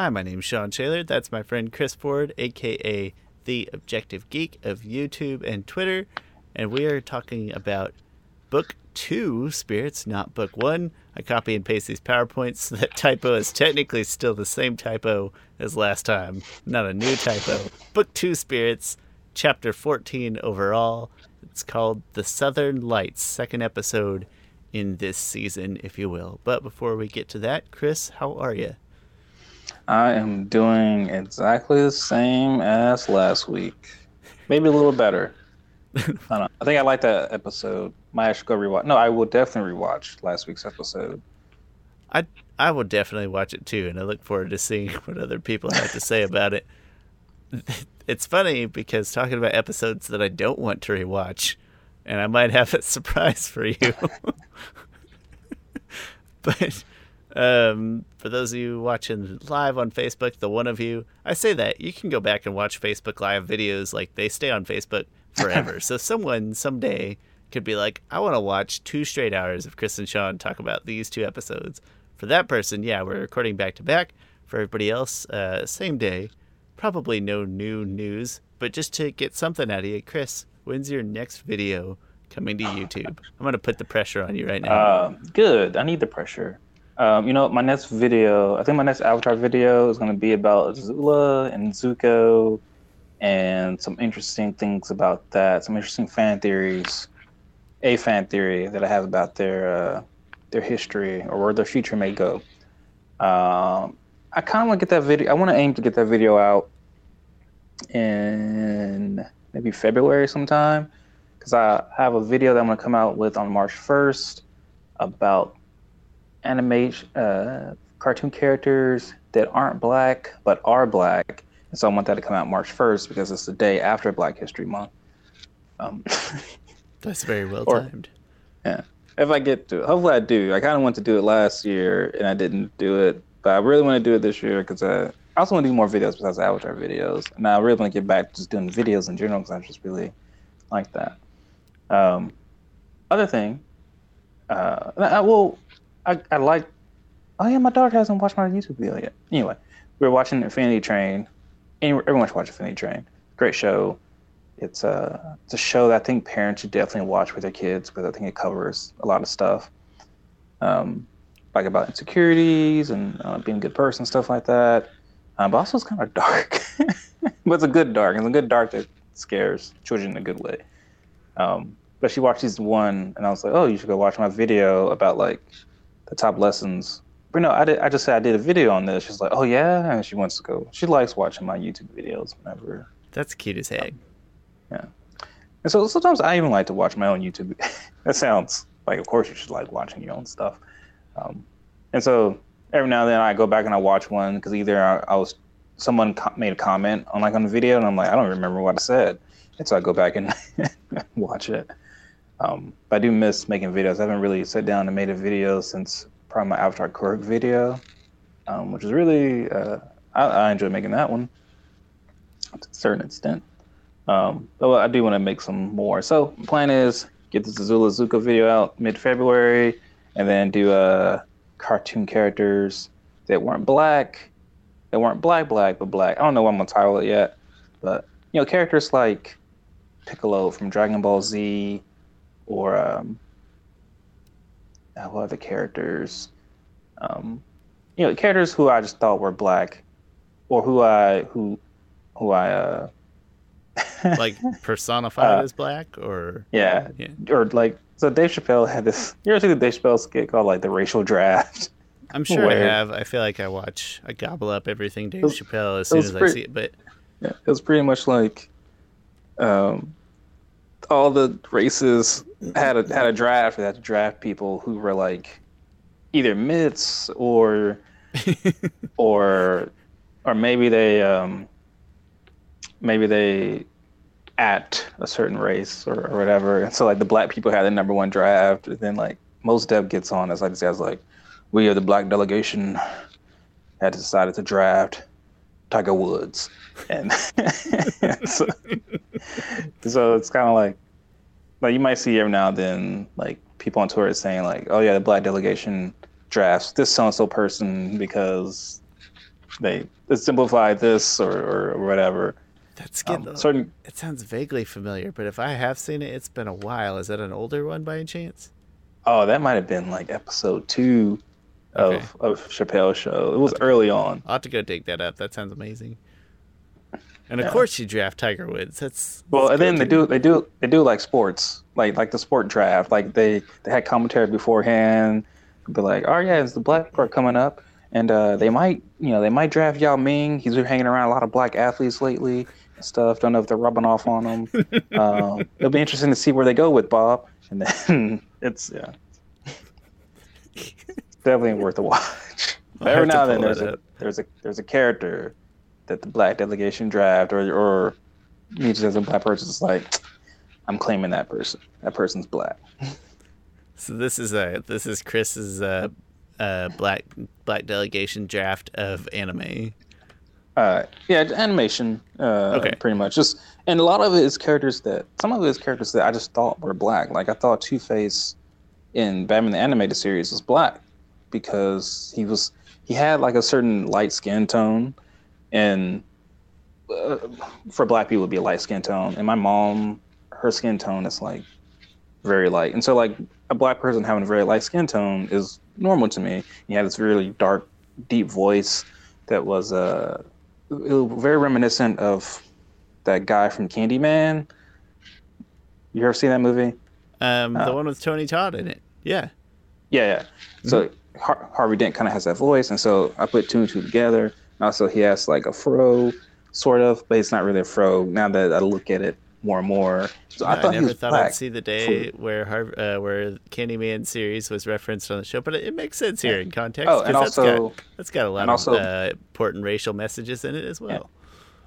Hi, my name's Sean Shaler. That's my friend Chris Ford, aka The Objective Geek of YouTube and Twitter. And we are talking about book two, Spirits, not book one. I copy and paste these PowerPoints so that typo is technically still the same typo as last time, not a new typo. Book two, Spirits, chapter 14 overall. It's called The Southern Lights, second episode in this season, if you will. But before we get to that, Chris, how are you? I am doing exactly the same as last week. Maybe a little better. I, don't know. I think I like that episode. Might actually go rewatch. No, I will definitely rewatch last week's episode. I I will definitely watch it too, and I look forward to seeing what other people have to say about it. It's funny because talking about episodes that I don't want to rewatch, and I might have a surprise for you. but um, for those of you watching live on Facebook, the one of you, I say that you can go back and watch Facebook Live videos. Like they stay on Facebook forever. so someone someday could be like, I want to watch two straight hours of Chris and Sean talk about these two episodes. For that person, yeah, we're recording back to back. For everybody else, uh, same day. Probably no new news, but just to get something out of you, Chris, when's your next video coming to YouTube? I'm going to put the pressure on you right now. Uh, good. I need the pressure. Um, you know, my next video, I think my next Avatar video is going to be about Zula and Zuko and some interesting things about that, some interesting fan theories. A fan theory that I have about their uh, their history or where their future may go. Um, I kind of want to get that video. I want to aim to get that video out in maybe February sometime because I have a video that I'm going to come out with on March 1st about animation uh, cartoon characters that aren't black but are black. And so I want that to come out March 1st because it's the day after Black History Month. Um, That's very well timed. Yeah. If I get to it, hopefully I do. I kind of want to do it last year and I didn't do it, but I really want to do it this year because I, I also want to do more videos besides Avatar videos. And I really want to get back to just doing videos in general because I just really like that. Um, other thing, uh, I, well, I, I like. Oh yeah, my dog hasn't watched my YouTube video yet. Anyway, we were watching Infinity Train. Everyone should watch Infinity Train. Great show. It's a it's a show that I think parents should definitely watch with their kids because I think it covers a lot of stuff, um, like about insecurities and uh, being a good person, stuff like that. Um, but also it's kind of dark, but it's a good dark. It's a good dark that scares children in a good way. Um, but she watched this one, and I was like, oh, you should go watch my video about like the top lessons. But no, I did. I just said I did a video on this. She's like, oh yeah, and she wants to go. She likes watching my YouTube videos whenever. That's cute as heck. Yeah. And so sometimes I even like to watch my own YouTube. that sounds like, of course, you should like watching your own stuff. Um, and so every now and then I go back and I watch one because either I, I, was someone co- made a comment on like on the video and I'm like I don't remember what I said, and so I go back and watch it. Um, but I do miss making videos. I haven't really sat down and made a video since probably my Avatar Korg video, um, which is really uh, I, I enjoy making that one to a certain extent. Um, but I do want to make some more. So my plan is get the Azula Zuko video out mid February, and then do uh, cartoon characters that weren't black, that weren't black black, but black. I don't know what I'm gonna title it yet, but you know characters like Piccolo from Dragon Ball Z, or um, uh, what other characters? Um, you know characters who I just thought were black, or who I who who I uh, like personified uh, as black or yeah. yeah. or like so dave chappelle had this you ever see the dave chappelle skit called like the racial draft i'm sure where, i have i feel like i watch i gobble up everything dave was, chappelle as soon as pretty, i see it but yeah, it was pretty much like um all the races had a had a draft they had to draft people who were like either myths or or or maybe they um maybe they at a certain race or, or whatever. And so like the black people had the number one draft, and then like Mos Def gets on as like this guy's like, we are the black delegation had decided to draft Tiger Woods, and so, so it's kind of like like you might see every now and then like people on Twitter saying like, oh yeah, the black delegation drafts this so and so person because they, they simplify this or, or whatever. That's good. Um, certain It sounds vaguely familiar, but if I have seen it, it's been a while. Is that an older one by any chance? oh that might have been like episode two of Okay. of Chappelle's show. It was early on. I'll have to go dig that up. That sounds amazing. And of Yeah. course, you draft Tiger Woods. That's Well, and then they do they do they do like sports, like like the sport draft. Like they they had commentary beforehand, be like, oh yeah, it's the black part coming up, and uh, they might you know they might draft Yao Ming. He's been hanging around a lot of black athletes lately and stuff. Don't know if they're rubbing off on him. um, it'll be interesting to see where they go with Bob, and then it's yeah, definitely worth a watch. Every now and then there's a there's a there's a character that the black delegation draft or or me just as a black person is like I'm claiming that person. That person's black. So this is a this is Chris's uh, uh, black black delegation draft of anime. Uh, yeah, animation. Uh, Okay. pretty much. Just and a lot of it is characters that some of it is characters that I just thought were black. Like I thought Two Face in Batman the animated series was black because he was he had like a certain light skin tone, and uh, for black people it'd be a light skin tone. And my mom, her skin tone is like very light, and so like a black person having a very light skin tone is normal to me. He had this really dark, deep voice that was uh was very reminiscent of that guy from Candyman. You ever seen that movie? Um, the Oh. one with Tony Todd in it. Yeah. Yeah, yeah. So Har- Harvey Dent kind of has that voice, and so I put two and two together. And also, he has like a fro, sort of, but it's not really a fro. Now that I look at it more and more, so I I, thought he never thought black. I'd see the day where Har- uh, where Candyman series was referenced on the show, but it, it makes sense here in context. Oh, and 'cause that's also- got, that's got a lot of also- uh, important racial messages in it as well.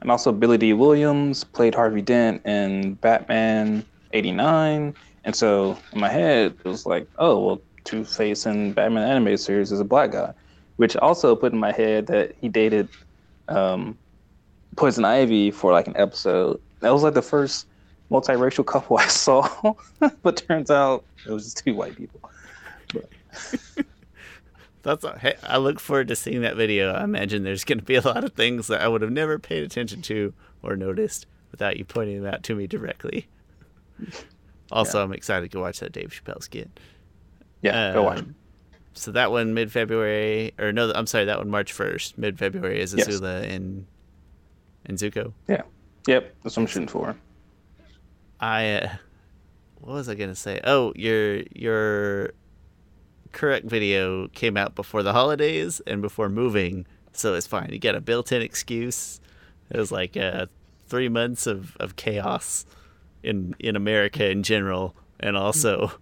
And also, Billy Dee Williams played Harvey Dent in Batman '89, and so in my head it was like, oh well, Two Face in Batman animated series is a black guy, which also put in my head that he dated um, Poison Ivy for like an episode. That was like the first multiracial couple I saw, but turns out it was just two white people. That's hey, I look forward to seeing that video. I imagine there's going to be a lot of things that I would have never paid attention to or noticed without you pointing them out to me directly. Also, Yeah. I'm excited to watch that Dave Chappelle skit. Yeah, go watch. it. So that one mid February, or no, I'm sorry, that one March 1st. Mid February is Yes. Azula and and Zuko. Yeah, yep, that's what I'm shooting for. I uh, what was I gonna say? Oh, your your correct video came out before the holidays and before moving, so it's fine. You got a built-in excuse. It was like uh, three months of, of chaos in in America in general, and also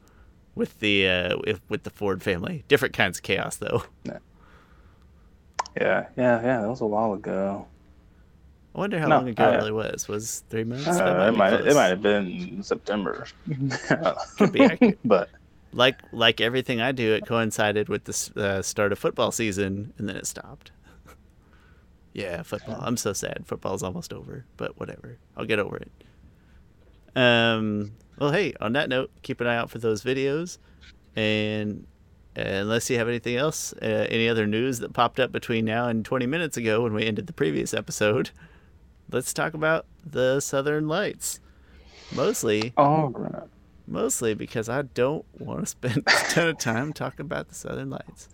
with the uh, with, with the Ford family. Different kinds of chaos, though. Yeah, yeah, yeah. That was a while ago. I wonder how No, long ago I- it really was. Was three months? Uh, it might it might have been September. Could be accurate. but like like everything I do, it coincided with the uh, start of football season, and then it stopped. yeah, football. I'm so sad. Football's almost over, but whatever. I'll get over it. Um. Well, hey. On that note, keep an eye out for those videos, and unless you have anything else, uh, any other news that popped up between now and 20 minutes ago when we ended the previous episode, let's talk about the Southern Lights. Mostly, oh, right. mostly because I don't want to spend a ton of time talking about the Southern Lights.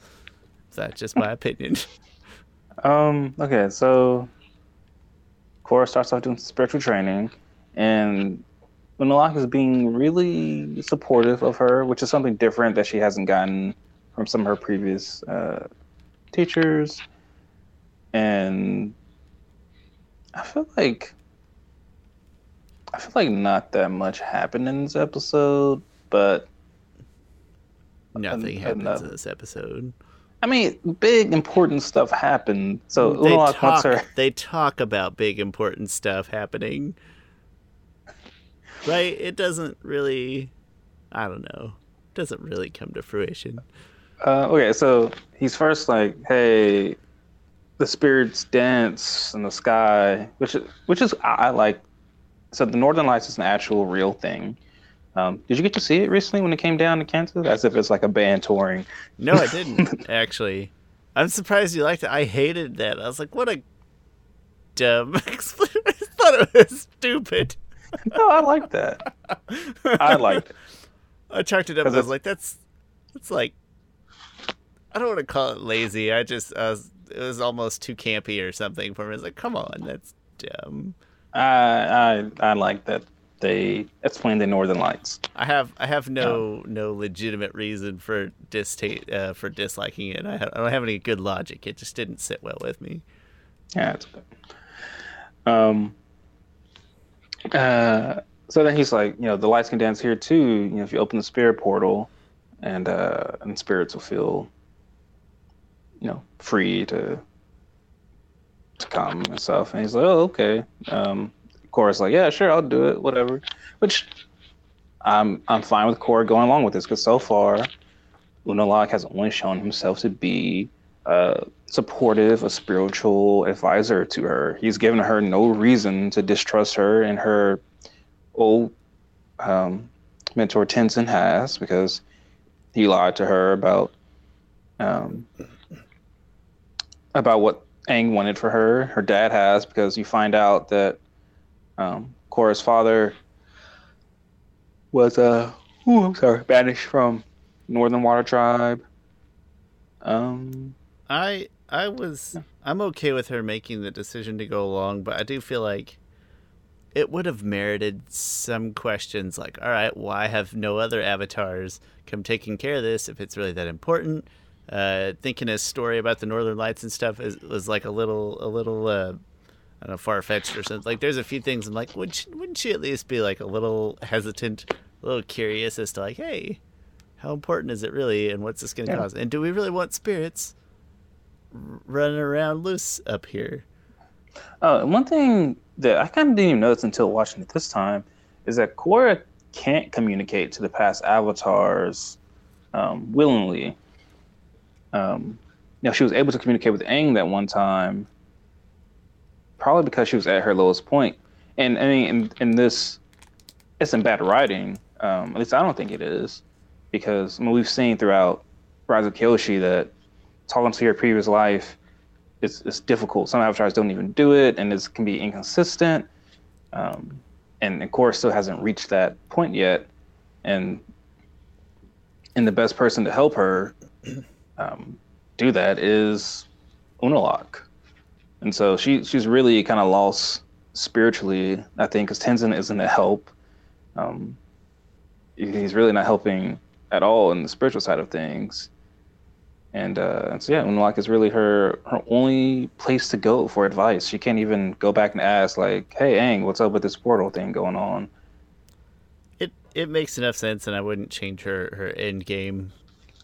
That's just my opinion. um, okay, so Korra starts off doing spiritual training, and Unalak is being really supportive of her, which is something different that she hasn't gotten from some of her previous uh, teachers. And I feel like I feel like not that much happened in this episode, but Nothing En- happens enough. in this episode. I mean, big important stuff happened. So they Unalak talk. her. They talk about big important stuff happening, right? It doesn't really. I don't know. Doesn't really come to fruition. Uh, okay, so he's first like, "Hey, the spirits dance in the sky," which is which is I I like. So the Northern Lights is an actual real thing. Um, did you get to see it recently when it came down to Kansas? As if it's like a band touring. No, I didn't actually. I'm surprised you liked it. I hated that. I was like, what a dumb explanation. I thought it was stupid. No, I like that. I liked it. I chalked it up. 'Cause I was like, that's, it's like, I don't want to call it lazy. I just, I was, it was almost too campy or something for me. I was like, come on, that's dumb. I I I like that they explained the Northern Lights. I have, I have no, no legitimate reason for dista- uh, for disliking it. I, ha- I don't have any good logic. It just didn't sit well with me. Yeah, it's good. Um. Uh. So then he's like, you know, the lights can dance here too. You know, if you open the spirit portal, and uh, and spirits will feel, you know, free to to come and stuff. And he's like, oh, okay. Um. Korra's like, yeah, sure, I'll do it, whatever. Which I'm I'm fine with Korra going along with this because so far, Unalak has only shown himself to be uh, supportive, a spiritual advisor to her. He's given her no reason to distrust her, and her old um, mentor Tenzin has because he lied to her about um, about what Aang wanted for her. Her dad has because you find out that um, Korra's father was uh, I'm sorry, banished from Northern Water Tribe. Um, I I was I'm okay with her making the decision to go along, but I do feel like it would have merited some questions like, all right, why have no other avatars come taking care of this if it's really that important? Uh, thinking a story about the Northern Lights and stuff is, was like a little a little uh, I don't know far fetched or something. Like there's a few things I'm like, would she, wouldn't she at least be like a little hesitant, a little curious as to like, hey, how important is it really, and what's this going to Yeah. cause? And do we really want spirits running around loose up here? And one thing that I kind of didn't even notice until watching it this time is that Korra can't communicate to the past avatars um, willingly. Um, you know, she was able to communicate with Aang that one time, probably because she was at her lowest point. And I mean, in, in this, it's in bad writing. Um, at least I don't think it is, because I mean, we've seen throughout Rise of Kyoshi that talking to your previous life it's, it's difficult. Some avatars don't even do it, and it can be inconsistent. Um, and, and Korra still hasn't reached that point yet. And and the best person to help her um, do that is Unalak. And so she she's really kind of lost spiritually, I think, because Tenzin isn't a help. Um, he's really not helping at all in the spiritual side of things. And, uh, and so yeah, Unalak is really her her only place to go for advice. She can't even go back and ask like, "Hey, Aang, what's up with this portal thing going on?" It it makes enough sense, and I wouldn't change her her end game,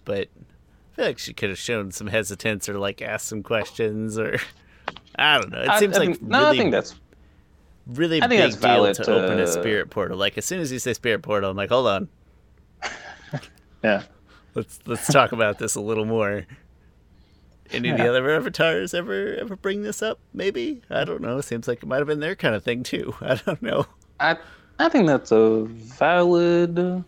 but I feel like she could have shown some hesitance or like asked some questions or I don't know. It seems I like think- no, really I think that's really I think big that's deal to, to- open a spirit portal. Like as soon as you say spirit portal, I'm like, hold on, yeah. Let's let's talk about this a little more. Any of the other avatars ever ever bring this up? Maybe I don't know. Seems like it might have been their kind of thing too. I don't know. I I think that's a valid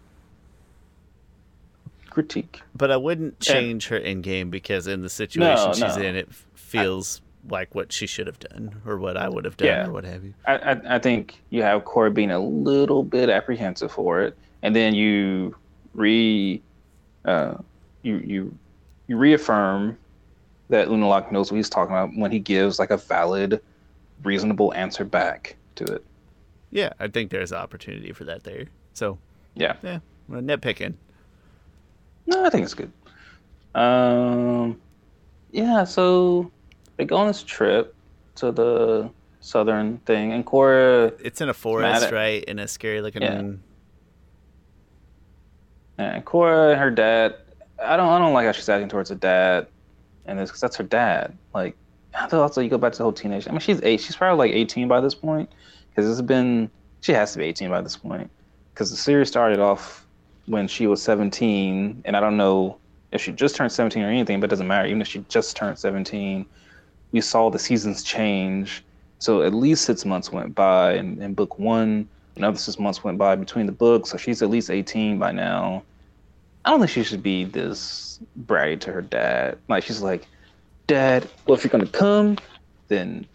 critique. But I wouldn't Yeah. change her in game because in the situation No, she's no. in, it feels like what she should have done or what I would have done Yeah. or what have you. I, I I think you have Corey being a little bit apprehensive for it, and then you re uh, you you you reaffirm that Unalak knows what he's talking about when he gives like a valid, reasonable answer back to it. Yeah, I think there's an opportunity for that there. So Yeah. yeah, well, nitpicking. No, I think it's good. Um, yeah. So they go on this trip to the southern thing, and Korra It's in a forest, at- right? In a scary looking. Yeah. And Korra and her dad. I don't. I don't like how she's acting towards her dad, and this because that's her dad. Like, also you go back to the whole teenage. I mean, she's eight. She's probably like eighteen by this point, because it's been. She has to be eighteen by this point, because the series started off when she was seventeen, and I don't know if she just turned seventeen or anything, but it doesn't matter. Even if she just turned seventeen, we saw the seasons change. So at least six months went by, and in book one, another six months went by between the books. So she's at least eighteen by now. I don't think she should be this bratty to her dad. Like she's like, Dad, well, if you're gonna come, then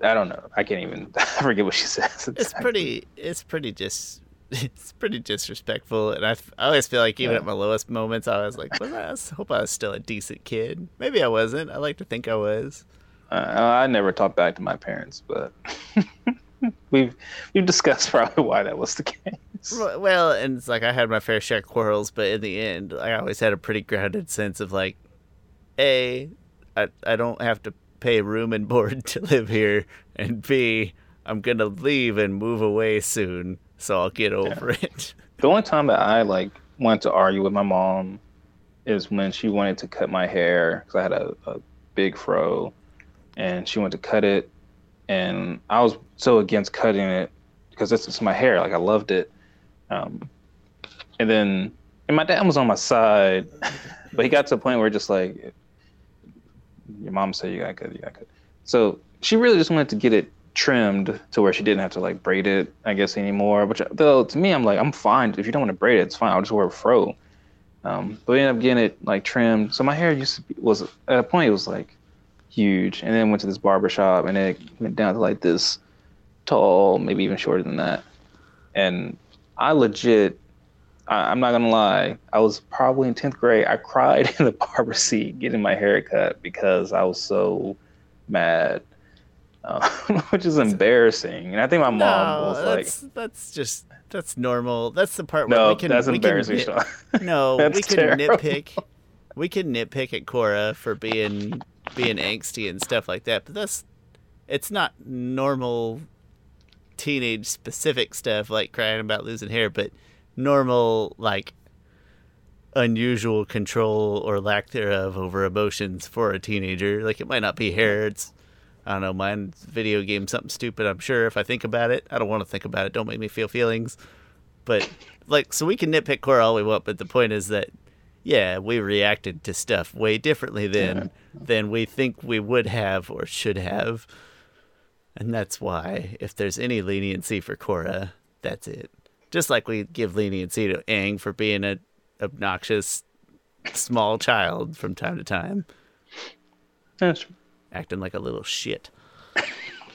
I don't know. I can't even. I forget what she says. It's pretty. It's pretty just. It's pretty disrespectful, and I, I always feel like even Yeah. at my lowest moments, I was like, "Was I? I was- hope I was still a decent kid. Maybe I wasn't. I like to think I was. Uh, I never talked back to my parents, but we've we've discussed probably why that was the case. Well- and it's like I had my fair share of quarrels, but in the end, I always had a pretty grounded sense of like, a, I I don't have to pay room and board to live here, and b, I'm gonna leave and move away soon, so I'll get over it. The only time that I like wanted to argue with my mom is when she wanted to cut my hair because I had a, a big fro, and she wanted to cut it, and I was so against cutting it because it's, it's my hair. Like I loved it, um, and then and my dad was on my side, but he got to a point where just like your mom said you gotta cut, you gotta cut. So she really just wanted to get it trimmed to where she didn't have to like braid it, I guess, anymore. Which though to me, I'm like, I'm fine if you don't want to braid it, it's fine. I'll just wear a fro. Um, but we ended up getting it like trimmed. So my hair used to be, was at a point it was like huge, and then went to this barber shop, and it went down to like this tall, maybe even shorter than that. And I legit, I, I'm not gonna lie, I was probably in tenth grade. I cried in the barber seat getting my hair cut because I was so mad, uh, which is embarrassing. And I think my mom no, was like, that's that's just that's normal. That's the part where "No, we can that's we embarrassing." Can nit, no, That's we can terrible. nitpick. We can nitpick at Korra for being being angsty and stuff like that, but that's it's not normal teenage specific stuff like crying about losing hair, but normal like unusual control or lack thereof over emotions for a teenager. Like it might not be hair, it's I don't know, mine's video game something stupid, I'm sure if I think about it. I don't want to think about it. Don't make me feel feelings. But like so we can nitpick core all we want, but the point is that yeah, we reacted to stuff way differently than than we think we would have or should have. And that's why if there's any leniency for Korra, that's it. Just like we give leniency to Aang for being a obnoxious small child from time to time, That's acting like a little shit.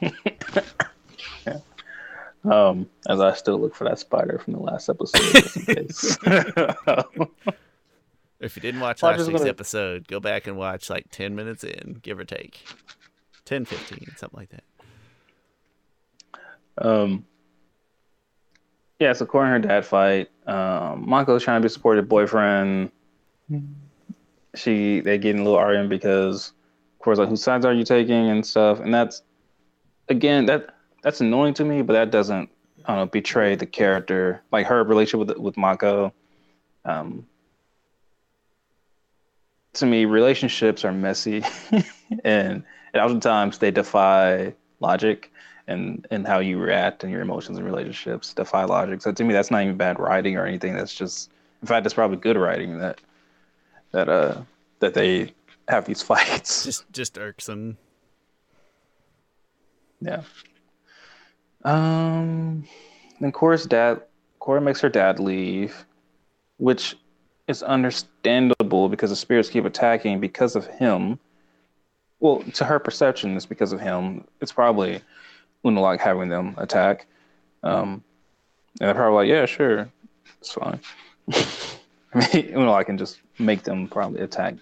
Um, as I still look for that spider from the last episode, just in case. If you didn't watch last week's wanna- episode, go back and watch like 10 minutes in, give or take. 10, 15, something like that. um, yeah, so Korra and her dad fight. Um, Mako's trying to be supportive boyfriend. She they get in a little argument because Korra's like, "Whose sides are you taking?" and stuff. And that's again that that's annoying to me, but that doesn't I don't know betray the character like her relationship with with Mako. Um, to me, relationships are messy, and, and oftentimes they defy logic and and how you react and your emotions and relationships defy logic. So to me, that's not even bad writing or anything. That's just, in fact, it's probably good writing that that uh that they have these fights. Just just irksome. Yeah. Um. Then Korra's dad, Korra makes her dad leave, which is understandable because the spirits keep attacking because of him. Well, to her perception, it's because of him. It's probably Unalak having them attack. Um, and they're probably like, yeah, sure, it's fine. I mean, Unalak can just make them probably attack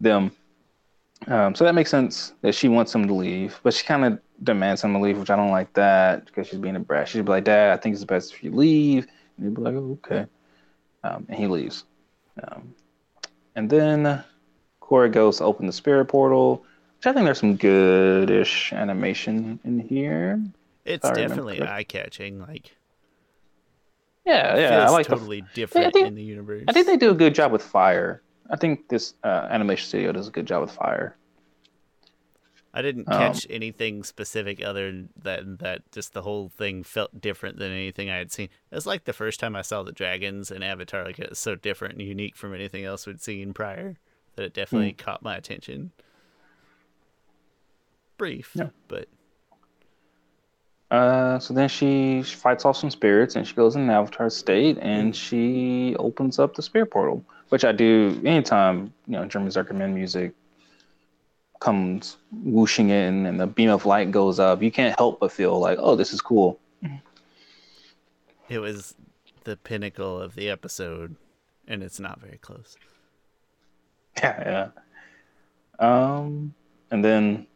them. Um, so that makes sense that she wants him to leave, but she kind of demands him to leave, which I don't like that because she's being a brat. She'd be like, "Dad, I think it's best if you leave," and he'd be like, oh, "Okay," um, and he leaves. Um, and then Korra goes to open the spirit portal, which I think there's some good-ish animation in here. It's definitely eye catching. Like, Yeah, yeah, I like the totally different think- in the universe. I think they do a good job with fire. I think this uh, animation studio does a good job with fire. I didn't Um, catch anything specific other than that just the whole thing felt different than anything I had seen. It was like the first time I saw the dragons in Avatar, like it was so different and unique from anything else we'd seen prior that it definitely Hmm. caught my attention. Brief, Yeah. but Uh, so then she fights off some spirits and she goes in an avatar state and she opens up the spirit portal, which I do anytime, you know, Germans recommend music. Comes whooshing in and the beam of light goes up, you can't help but feel like, oh, this is cool. It was the pinnacle of the episode, and it's not very close. Yeah, yeah. Um, and then,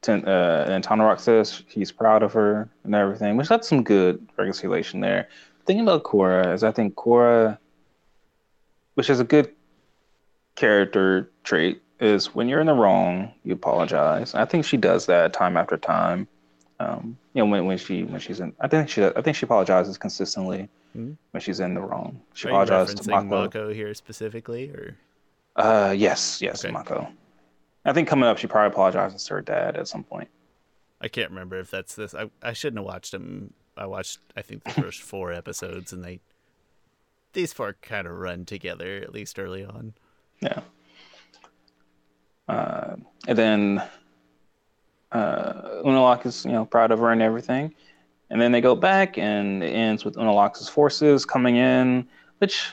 ten, uh, and Tonraq says he's proud of her and everything, which that's some good reconciliation there. Thinking about Korra is I think Korra, which is a good character trait, is when you're in the wrong, you apologize. I think she does that time after time. Um, you know, when, when she when she's in, I think she I think she apologizes consistently Hmm? when she's in the wrong. She Are you apologizes to referencing Mako. Mako here specifically, or Uh, yes, yes, Okay. Mako. I think coming up, she probably apologizes to her dad at some point. I can't remember if that's this. I I shouldn't have watched them. I watched I think the first four episodes, and they these four kind of run together at least early on. Yeah. Uh, and then uh, Unalak is, you know, proud of her and everything. And then they go back, and it ends with Unalak's forces coming in, which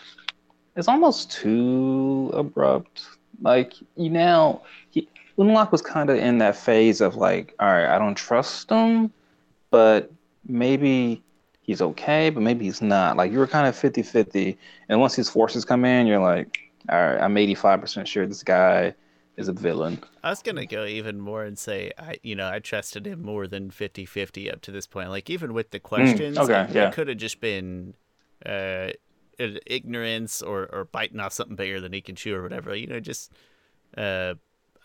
is almost too abrupt. Like, you now, he, Unalak was kind of in that phase of like, all right, I don't trust him, but maybe he's okay, but maybe he's not. Like, you were kind of 50 50. And once his forces come in, you're like, all right, I'm 85% sure this guy is a villain. I was gonna go even more and say I you know I trusted him more than 50-50 up to this point. Like even with the questions, Mm, okay, it, yeah. could have just been uh ignorance or or biting off something bigger than he can chew or whatever. You know, just uh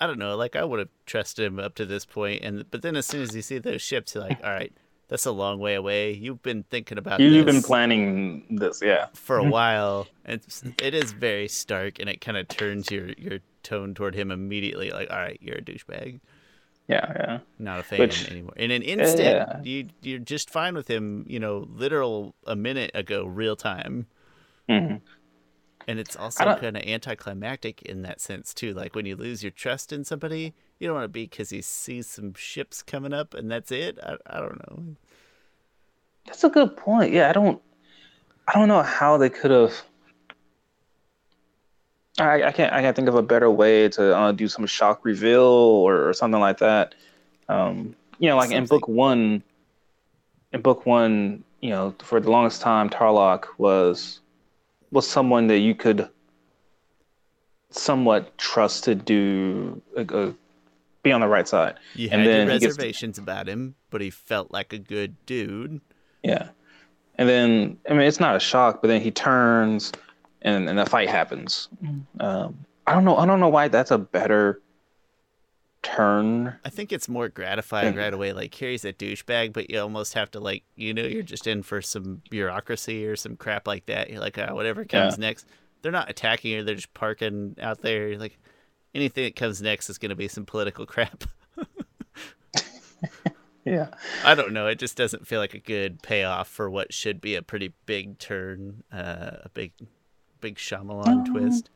I don't know. Like I would have trusted him up to this point, and but then as soon as you see those ships, you're like, all right, that's a long way away. You've been thinking about You've been planning this, yeah. for a while. It's it is very stark, and it kind of turns your your tone toward him immediately. Like, all right, you're a douchebag. Yeah, yeah. Not a fan Which- anymore. In an instant, Yeah. you you're just fine with him. You know, literal a minute ago, real time. Mhm. And it's also kind of anticlimactic in that sense too. Like when you lose your trust in somebody, you don't want to be because he sees some ships coming up and that's it. I, I don't know. That's a good point. Yeah, I don't, I don't know how they could have. I, I can't. I can't think of a better way to uh, do some shock reveal or, or something like that. Um, you know, like in book one. In book one, you know, for the longest time, Tarrlok was was someone that you could somewhat trust to do uh, uh, be on the right side. You And had then gets- reservations about him, but he felt like a good dude. Yeah. And then, I mean, it's not a shock, but then he turns and, and the fight happens. Um, I don't know. I don't know why that's a better turn. I think it's more gratifying Yeah. right away. Like here he's a douchebag, but you almost have to like you know you're just in for some bureaucracy or some crap like that. You're like, oh, whatever comes Yeah. next. They're not attacking her; they're just parking out there. You're like anything that comes next is going to be some political crap. Yeah. I don't know. It just doesn't feel like a good payoff for what should be a pretty big turn, uh, a big, big Shyamalan Um, twist.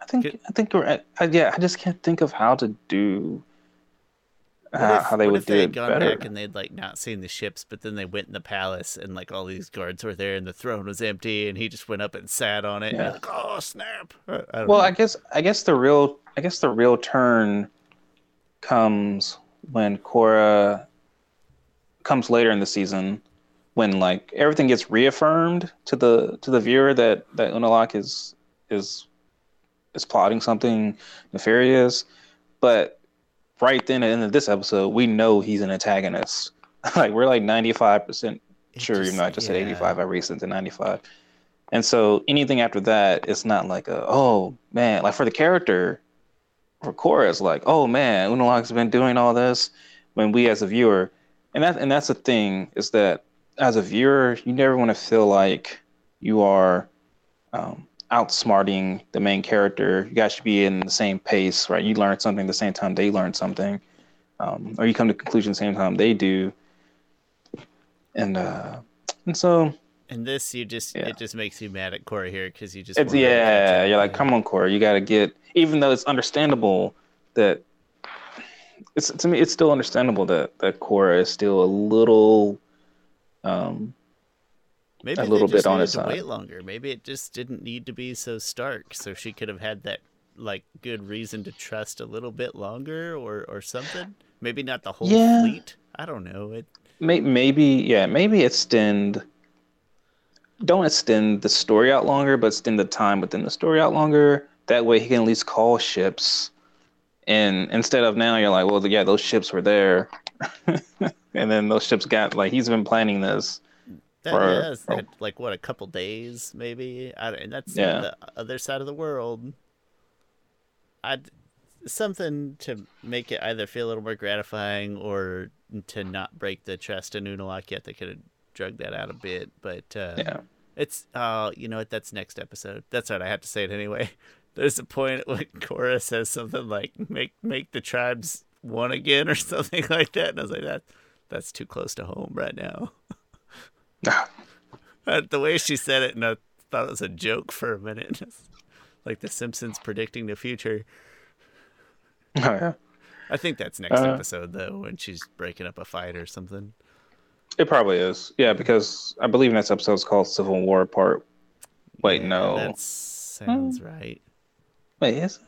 I think. I think, we're I, yeah, I just can't think of how to do, how, if- how they would if do they it gone better. back and they'd like not seen the ships, but then they went in the palace and like all these guards were there and the throne was empty and he just went up and sat on it. Yeah. like, oh snap! I Well, know. I guess I guess the real I guess the real turn comes when Korra comes later in the season when like everything gets reaffirmed to the to the viewer that that Unalak is is is plotting something nefarious, but right then at the end of this episode, we know he's an antagonist. like we're like ninety five percent sure just- you're not just at yeah. 85 i recent to 95 and so anything after that it's not like a oh man like for the character for Korra it's like oh man Unalak's been doing all this when we as a viewer and that and that's the thing is that as a viewer you never want to feel like you are um, outsmarting the main character. You guys should be in the same pace right? You learn something the same time they learn something um, or you come to conclusion the same time they do. And uh and so and this you just Yeah. it just makes you mad at Corey here because you just it's want her to catch yeah you're like come on Corey you got to get even though it's understandable that it's to me it's still understandable that that Korra is still a little um Maybe a little just bit on his to side. wait longer. Maybe it just didn't need to be so stark, so she could have had that like good reason to trust a little bit longer or or something. Maybe not the whole Yeah. fleet. I don't know. It maybe yeah, maybe extend. Don't extend the story out longer, but extend the time within the story out longer. That way, he can at least call ships, and instead of now, you're like, well, yeah, those ships were there, and then those ships got like he's been planning this. that For- yeah, for- had, like what a couple days maybe. I, don't- and that's Yeah. the other side of the world. I'd something to make it either feel a little more gratifying or to not break the trust in Unalak yet. They could have drug that out a bit, but uh, Yeah, It's uh you know what that's next episode. That's right, I have to say it anyway. There's a point when Korra says something like make make the tribes one again or something like that. And I was like, that that's too close to home right now. Uh, the way she said it and I thought it was a joke for a minute. like the Simpsons predicting the future. oh yeah. I think that's next Uh, episode though, when she's breaking up a fight or something. It probably is. Yeah, because I believe next episode is called Civil War Part. Wait, Yeah, no. That sounds right. Wait, is it?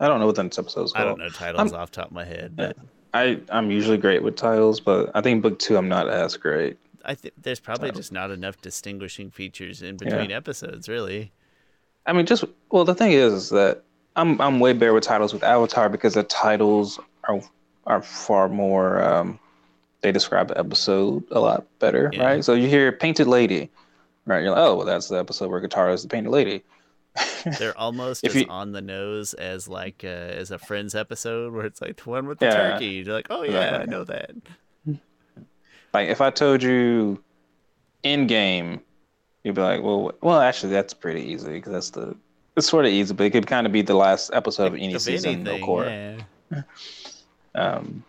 I don't know what the next episode is I don't know titles off the top of my head, but I I'm usually great with titles, but I think book two I'm not as great. I think there's probably just not enough distinguishing features in between episodes, really. I mean, just well, the thing is, is that I'm I'm way better with titles with Avatar because the titles are are far more. Um, they describe the episode a lot better, Yeah. right? So you hear "Painted Lady," right? You're like, oh, well, that's the episode where Katara is the Painted Lady. They're almost as you- on the nose as like uh, as a Friends episode where it's like the one with the Yeah. turkey. You're like, oh yeah, I know that. Like if I told you Endgame, you'd be like, well, well, actually, that's pretty easy because that's the it's sort of easy, but it could kind of be the last episode of any If season, no anything, core. yeah. Um,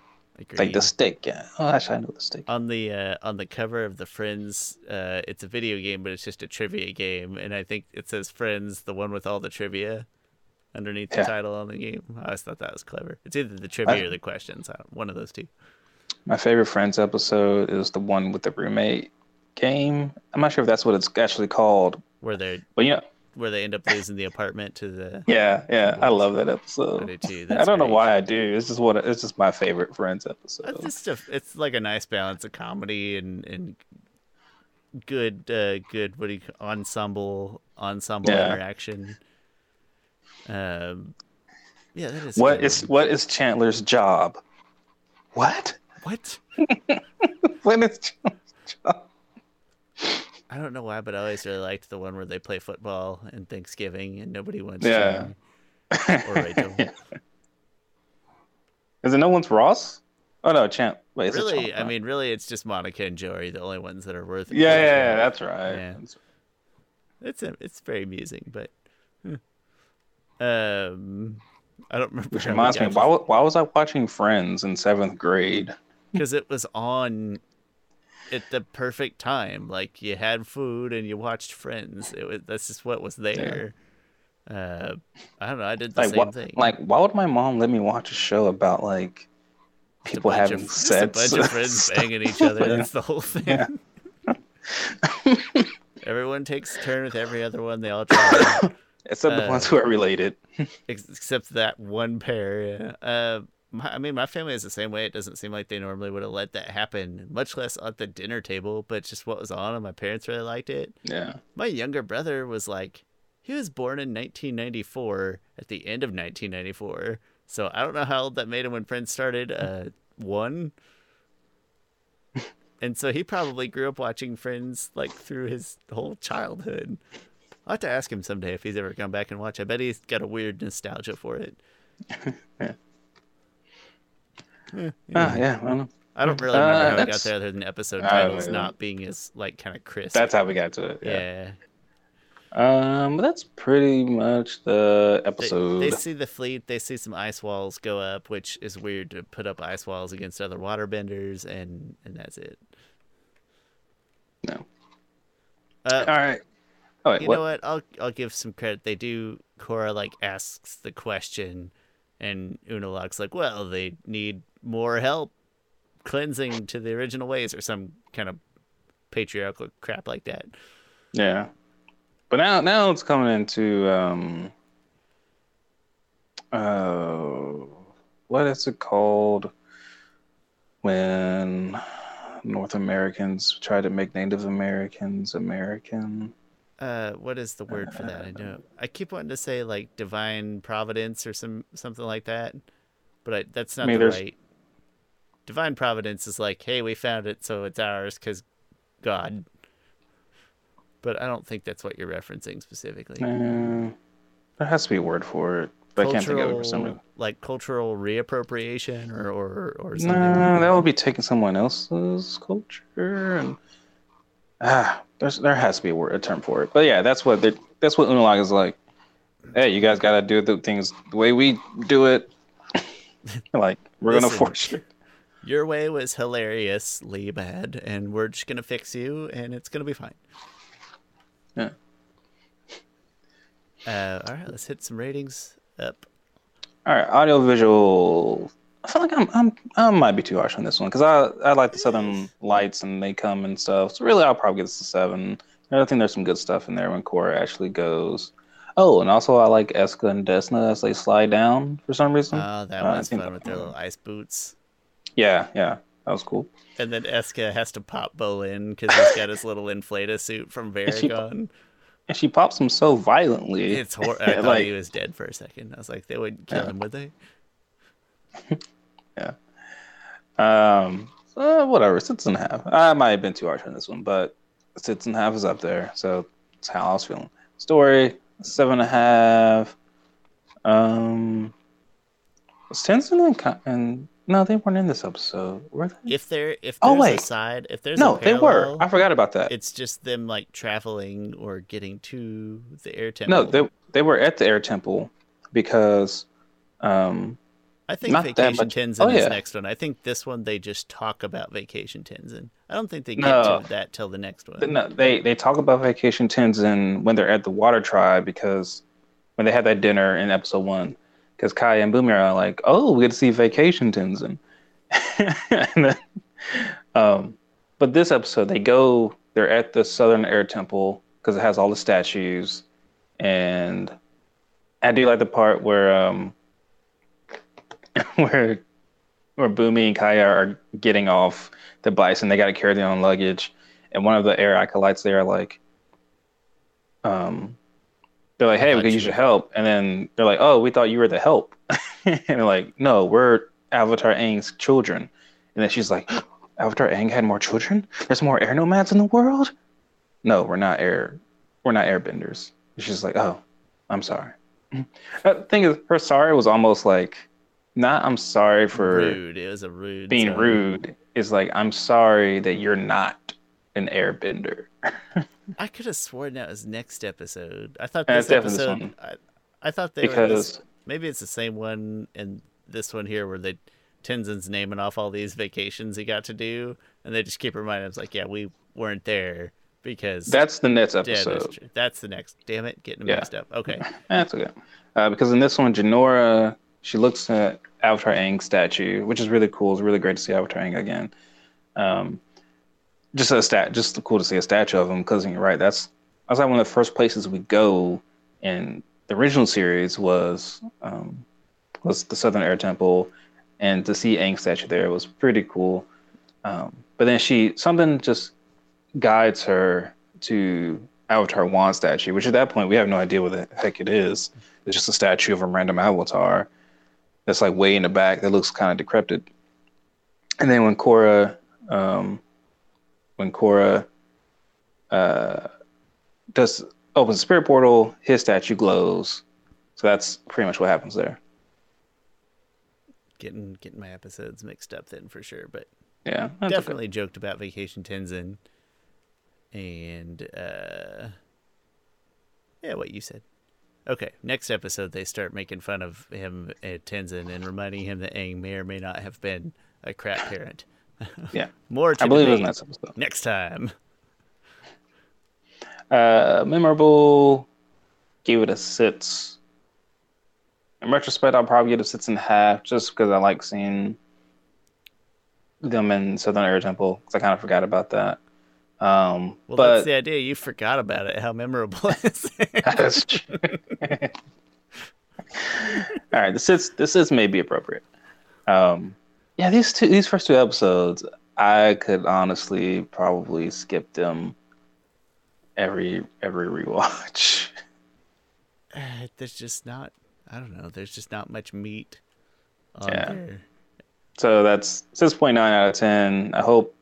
like the stick, yeah. Oh, actually, I know the stick. on the uh, on the cover of the Friends, uh, it's a video game, but it's just a trivia game, and I think it says Friends, the one with all the trivia, underneath the Yeah. title on the game. I always thought that was clever. It's either the trivia I- or the questions. One of those two. My favorite Friends episode is the one with the roommate game. I'm not sure if that's what it's actually called, Where they but you know, where they end up losing the apartment to the. yeah, yeah, I love that I episode. do too. I don't know great. why I do. It's just what it's just my favorite Friends episode. It's just a, it's like a nice balance of comedy and and good uh good what do you ensemble ensemble Yeah. interaction. Um, yeah, that is What is what is Chandler's job? What? what? What is Chandler's job? I don't know why, but I always really liked the one where they play football and Thanksgiving and nobody wants Yeah. to. Or Rachel. Is it no one's Ross? Oh no, Champ. Wait, is it Really, Chandler? I mean, really, it's just Monica and Joey, the only ones that are worth. yeah, yeah, yeah, that's right. Yeah. It's a, it's very amusing, but hmm. um, I don't remember. Which reminds me, why, why was I watching Friends in seventh grade? because it was on at the perfect time. Like you had food and you watched Friends. It was that's just what was there. Uh, I don't know. I did the Like, same wha- thing. like, why would my mom let me watch a show about like people having of, sex? Just a bunch of friends banging each other. Yeah. That's the whole thing. Yeah. Everyone takes a turn with every other one. They all try. Except the Uh, ones who are related. ex- except that one pair. Yeah. Uh, my, I mean, my family is the same way. It doesn't seem like they normally would have let that happen, much less at the dinner table. But just what was on, and my parents really liked it. Yeah. My younger brother was like, he was born in 1994, at the end of 1994. So I don't know how old that made him when Friends started. Uh, one. And so he probably grew up watching Friends like through his whole childhood. I'll have to ask him someday if he's ever come back and watch. I bet he's got a weird nostalgia for it. Ah, yeah. I don't. I don't really remember Uh, how we got there other than episode titles don't- being as like kind of crisp. That's how we got to it. Yeah. yeah. Um, but that's pretty much the They, episode. they see the fleet. They see some ice walls go up, which is weird to put up ice walls against other waterbenders, and and that's it. No. Uh, All right. Oh wait, you what? know what? I'll I'll give some credit. They do. Korra like asks the question, and Unalak's like, "Well, they need more help cleansing to the original ways, or some kind of patriarchal crap like that." Yeah. But now now it's coming into um uh, what is it called when North Americans try to make Native Americans American? Uh, what is the word for that? I know. I keep wanting to say like divine providence or some something like that, but I, that's not I mean, the right. Divine providence is like, hey, we found it, so it's ours because God. But I don't think that's what you're referencing specifically. Uh, there has to be a word for it, but I can't think of it for some like cultural reappropriation or or or something. No, that would be taking someone else's culture, and ah, there's there has to be a word, a term for it. But yeah, that's what that's what Unalak is like. Hey, you guys got to do the things the way we do it. like we're gonna force you. Your way was hilariously bad, and we're just gonna fix you, and it's gonna be fine. Yeah. Uh, all right, let's hit some ratings up. All right, audio visual. I feel like I'm I'm I might be too harsh on this one because I I like the Southern Lights and they come and stuff. So really, I'll probably give this a seven. I think there's some good stuff in there when Korra actually goes. Oh, and also I like Eska and Desna as they slide down for some reason. Oh, that Uh, think fun with their little ice boots. Yeah, yeah, that was cool. And then Eska has to pop Bolin because he's got his little inflata suit from Varagon. And she pops him so violently. It's hor- I thought like, he was dead for a second. I was like, they wouldn't kill Yeah. him, would they? Yeah. Um, so whatever, six and half. I might have been too harsh on this one, but six and half is up there, so that's how I was feeling. Story seven and a half. Um, was Tenzin and, and no, they weren't in this episode, were they? If there, if Oh, there's a side, if there's No, a they were. I forgot about that. it's just them like traveling or getting to the air temple. No, they they were at the air temple because, um, I think not Vacation Tenzin oh, is yeah. next one. I think this one they just talk about Vacation Tenzin. I don't think they get No. to that till the next one. No, they they talk about vacation Tenzin when they're at the water tribe because when they had that dinner in episode one, because Kya and Bumi are like, "Oh, we get to see vacation Tenzin," and then, um, but this episode they go, they're at the Southern Air Temple because it has all the statues, and I do like the part where um where where Bumi and Kya are getting off the bison. They got to carry their own luggage, and one of the air acolytes there are like, um, they're like, "Hey, we could you use your help," and then they're like, "Oh, we thought you were the help," and they're like, "No, we're Avatar Aang's children," and then she's like, "Avatar Aang had more children? There's more air nomads in the world?" No, we're not air, we're not airbenders. She's like, "Oh, I'm sorry." The uh, thing is, her sorry was almost like, not I'm sorry for rude. It was a rude. being sorry. rude is like I'm sorry that you're not an airbender. I could have sworn that was next episode. I thought this this episode. one. I, I thought they were this, Because maybe it's the same one and this one here where they Tenzin's naming off all these vacations he got to do, and they just keep reminding us like, yeah, we weren't there because that's the next episode. that's the next. Damn it, getting Yeah. mixed up. Okay, That's okay. Uh, because in this one, Jinora she looks at Avatar Aang's statue, which is really cool. It's really great to see Avatar Aang again. Um, just a stat, just cool to see a statue of him. Because you're right, that's that's like one of the first places we go in the original series was um, was the Southern Air Temple, and to see Aang's statue there was pretty cool. Um, but then she something just guides her to Avatar One statue, which at that point we have no idea what the heck it is. It's just a statue of a random avatar that's like way in the back that looks kind of decrepit. And then when Korra, um, when Korra uh, does opens the spirit portal, his statue glows. So that's pretty much what happens there. getting getting my episodes mixed up then for sure, but Yeah, that's okay. definitely joked about Vacation Tenzin, and uh, yeah, what you said. Okay, next episode they start making fun of him at Tenzin and reminding him that Aang may or may not have been a crap parent. Yeah, More to I believe it was next episode. next time. Uh, memorable. Gave it a six. In retrospect, I'll probably give it a six and a half, just because I like seeing them in Southern Air Temple. Because I kind of forgot about that. Um, Well, but that's the idea. You forgot about it. How memorable is it? that's true. All right, this is this is maybe appropriate. Um, yeah, these two these first two episodes, I could honestly probably skip them every every rewatch. Uh, there's just not. I don't know. There's just not much meat on Yeah. there. So that's six point nine out of ten. I hope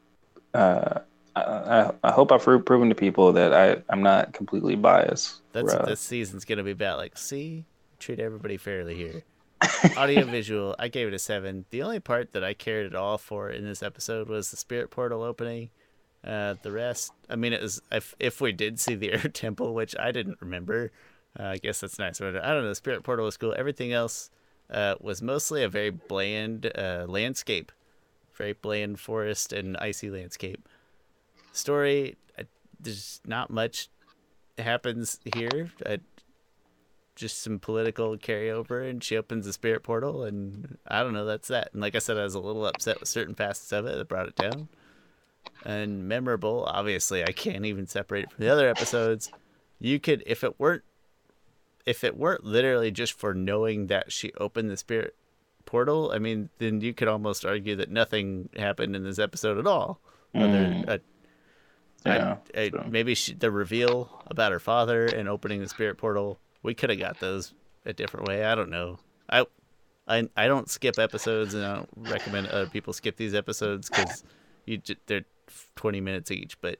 uh, I, I, I hope I've proven to people that I I'm not completely biased. That's what this season's gonna be about. Like, see, treat everybody fairly here. Audio visual, I gave it a seven. The only part that I cared at all for in this episode was the spirit portal opening. Uh, the rest, I mean, it was if if we did see the air temple, which I didn't remember. Uh, I guess that's nice. But I don't know. The spirit portal was cool. Everything else uh, was mostly a very bland uh, landscape, very bland forest and icy landscape. Story, uh, there's not much happens here. Uh, just some political carryover, and she opens the spirit portal, and I don't know. That's that. And like I said, I was a little upset with certain facets of it that brought it down. And memorable, obviously, I can't even separate it from the other episodes. You could, if it weren't, if it weren't literally just for knowing that she opened the spirit portal, I mean, then you could almost argue that nothing happened in this episode at all. Other, Mm. uh, yeah, I, I, so- maybe she, the reveal about her father and opening the spirit portal. We could have got those a different way. I don't know. I, I, I don't skip episodes, and I don't recommend other people skip these episodes because you j- they're twenty minutes each. But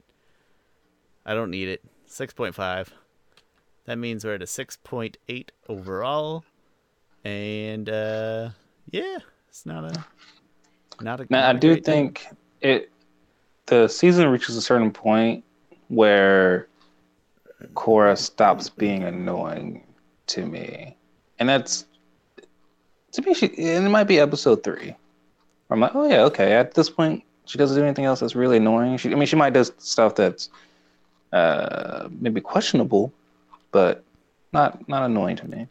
I don't need it. Six point five. That means we're at a six point eight overall, and uh, yeah, it's not a not a. Now, not I a do thing. think it. The season reaches a certain point where Korra stops being annoying to me, and that's to me. She it might be episode three. I'm like, oh yeah, okay. At this point, she doesn't do anything else that's really annoying. She, I mean, she might do stuff that's uh, maybe questionable, but not not annoying to me.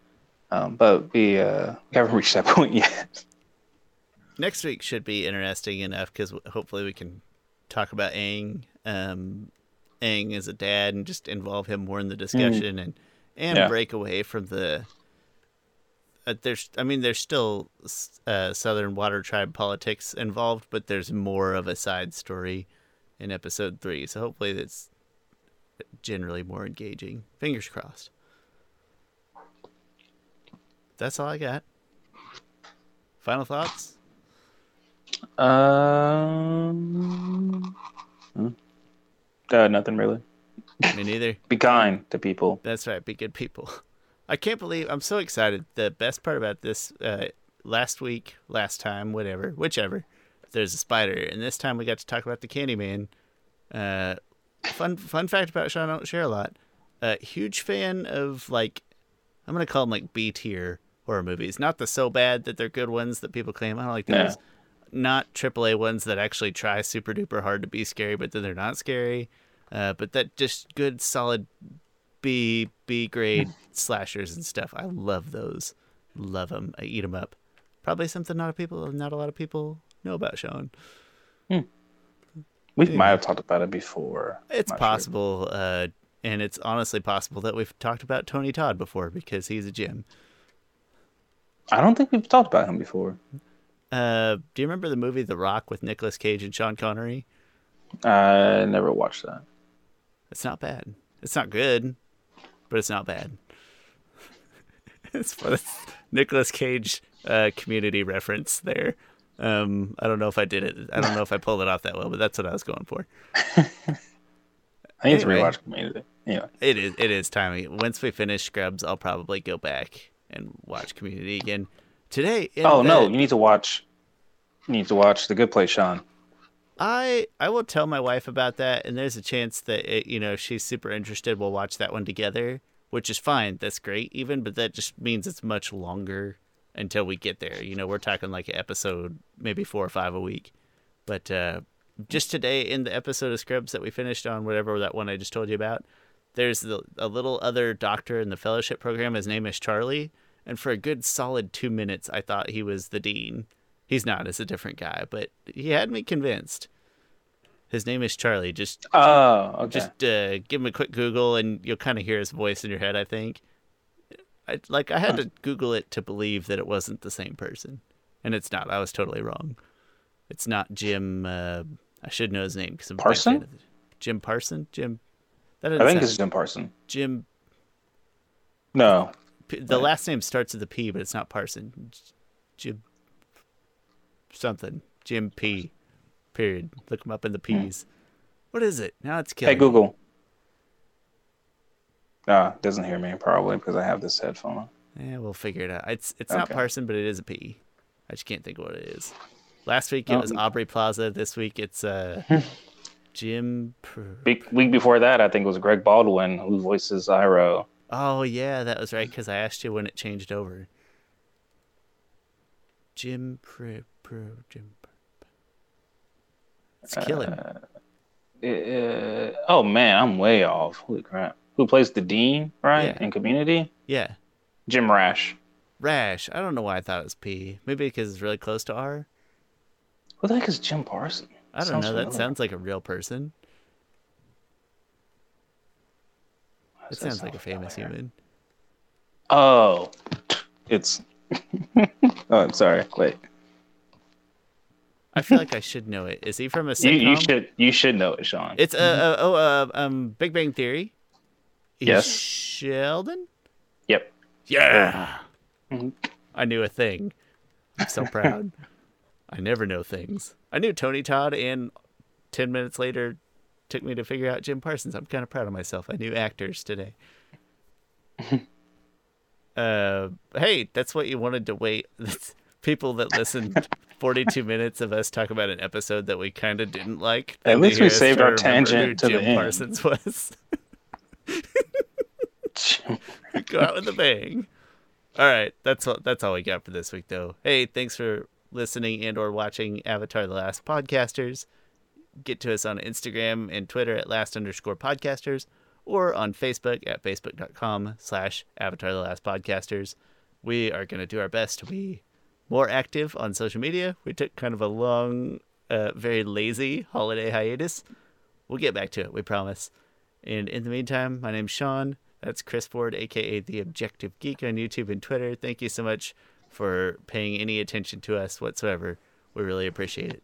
Um, but we uh, we haven't reached that point yet. next week should be interesting enough because hopefully we can talk about Aang, um, Aang as a dad, and just involve him more in the discussion and and Yeah. break away from the. Uh, there's, I mean, there's still uh, Southern Water Tribe politics involved, but there's more of a side story in episode three. So hopefully that's generally more engaging. Fingers crossed. That's all I got. Final thoughts? Um, hmm. Uh, nothing really. Me neither. Be kind to people. That's right. Be good people. I can't believe I'm so excited. The best part about this, uh, last week, last time, whatever, whichever, there's a spider, and this time we got to talk about the Candyman. Uh, fun fun fact about Sean, I don't share a lot. Uh, huge fan of like, I'm gonna call them like B tier horror movies. Not the so bad that they're good ones that people claim. I don't like those. Not AAA ones that actually try super duper hard to be scary, but then they're not scary. Uh, but that just good solid B B grade slashers and stuff. I love those. Love them. I eat them up. Probably something not a people not a lot of people know about Sean. We might have talked about it before. It's Not sure. possible, uh, and it's honestly possible that we've talked about Tony Todd before because he's a Jim. I don't think we've talked about him before. Uh, do you remember the movie The Rock with Nicolas Cage and Sean Connery? I never watched that. It's not bad. It's not good, but it's not bad. it's for the Nicolas Cage uh, community reference there. Um, I don't know if I did it. I don't know if I pulled it off that well, but that's what I was going for. I need Anyway. to rewatch Community. Anyway, It is. It is timing. Once we finish Scrubs, I'll probably go back and watch Community again. Today. oh no, you need to watch. You need to watch The Good Place, Sean. I I will tell my wife about that, and there's a chance that it, you know she's super interested. We'll watch that one together, which is fine. That's great, even, but that just means it's much longer until we get there. You know, we're talking like an episode, maybe four or five a week. But uh, just today in the episode of Scrubs that we finished on, whatever that one I just told you about, there's the, a little other doctor in the fellowship program. His name is Charlie, and for a good solid two minutes, I thought he was the dean. He's not; it's a different guy, but he had me convinced. His name is Charlie. Just Oh, okay. just uh, give him a quick Google, and you'll kind of hear his voice in your head. I think. I, like I had to Google it to believe that it wasn't the same person, and it's not. I was totally wrong. It's not Jim. Uh, I should know his name because I'm Parson? Jim Parson. Jim. That I think sound- it's Jim Parson. Jim. No, P- The last name starts with a P, but it's not Parson. Jim. Something. Jim P. Period. Look him up in the P's. What is it? Now it's killing. hey Google. Uh, doesn't hear me probably because I have this headphone on. Yeah, we'll figure it out. It's it's not Parson, but it is a P. I just can't think of what it is. Last week it Oh. was Aubrey Plaza. This week it's uh Jim. Pr- Week, week before that, I think it was Greg Baldwin who voices Iroh. Oh yeah, that was right because I asked you when it changed over. Jim Pr- Pr- Jim. It's killing. Uh, uh, oh man, I'm way off. Holy crap! Who plays the dean? Right Yeah. in Community? yeah, Jim Rash. Rash. I don't know why I thought it was P. Maybe because it's really close to R. Who the heck is Jim Parson? I don't Sounds know. That sounds like a real person. Why It does sounds like a famous familiar? human. Oh, it's. oh, I'm sorry. Wait, I feel like I should know it. Is he from a you, sitcom? you should you should know it, Sean. It's uh, uh oh uh, um Big Bang Theory. He's Yes. Sheldon. yep. Yeah. Mhm. I knew a thing. I'm so proud. I never know things. I knew Tony Todd, and ten minutes later, took me to figure out Jim Parsons. I'm kind of proud of myself. I knew actors today. uh, hey, that's what you wanted to wait. That's people that listened 42 minutes of us talk about an episode that we kind of didn't like. At least we saved our tangent to the Jim end. Parsons was. Go out with a bang. All right, that's all. That's all we got for this week, though. Hey, thanks for listening and or watching Avatar: The Last Podcasters. Get to us on Instagram and Twitter at last underscore podcasters, or on Facebook at facebook.com slash Avatar: The Last Podcasters. We are going to do our best to be more active on social media. We took kind of a long, uh, very lazy holiday hiatus. We'll get back to it, we promise. And in the meantime, my name's Sean. That's Chris Ford, aka the Objective Geek on YouTube and Twitter. Thank you so much for paying any attention to us whatsoever. We really appreciate it.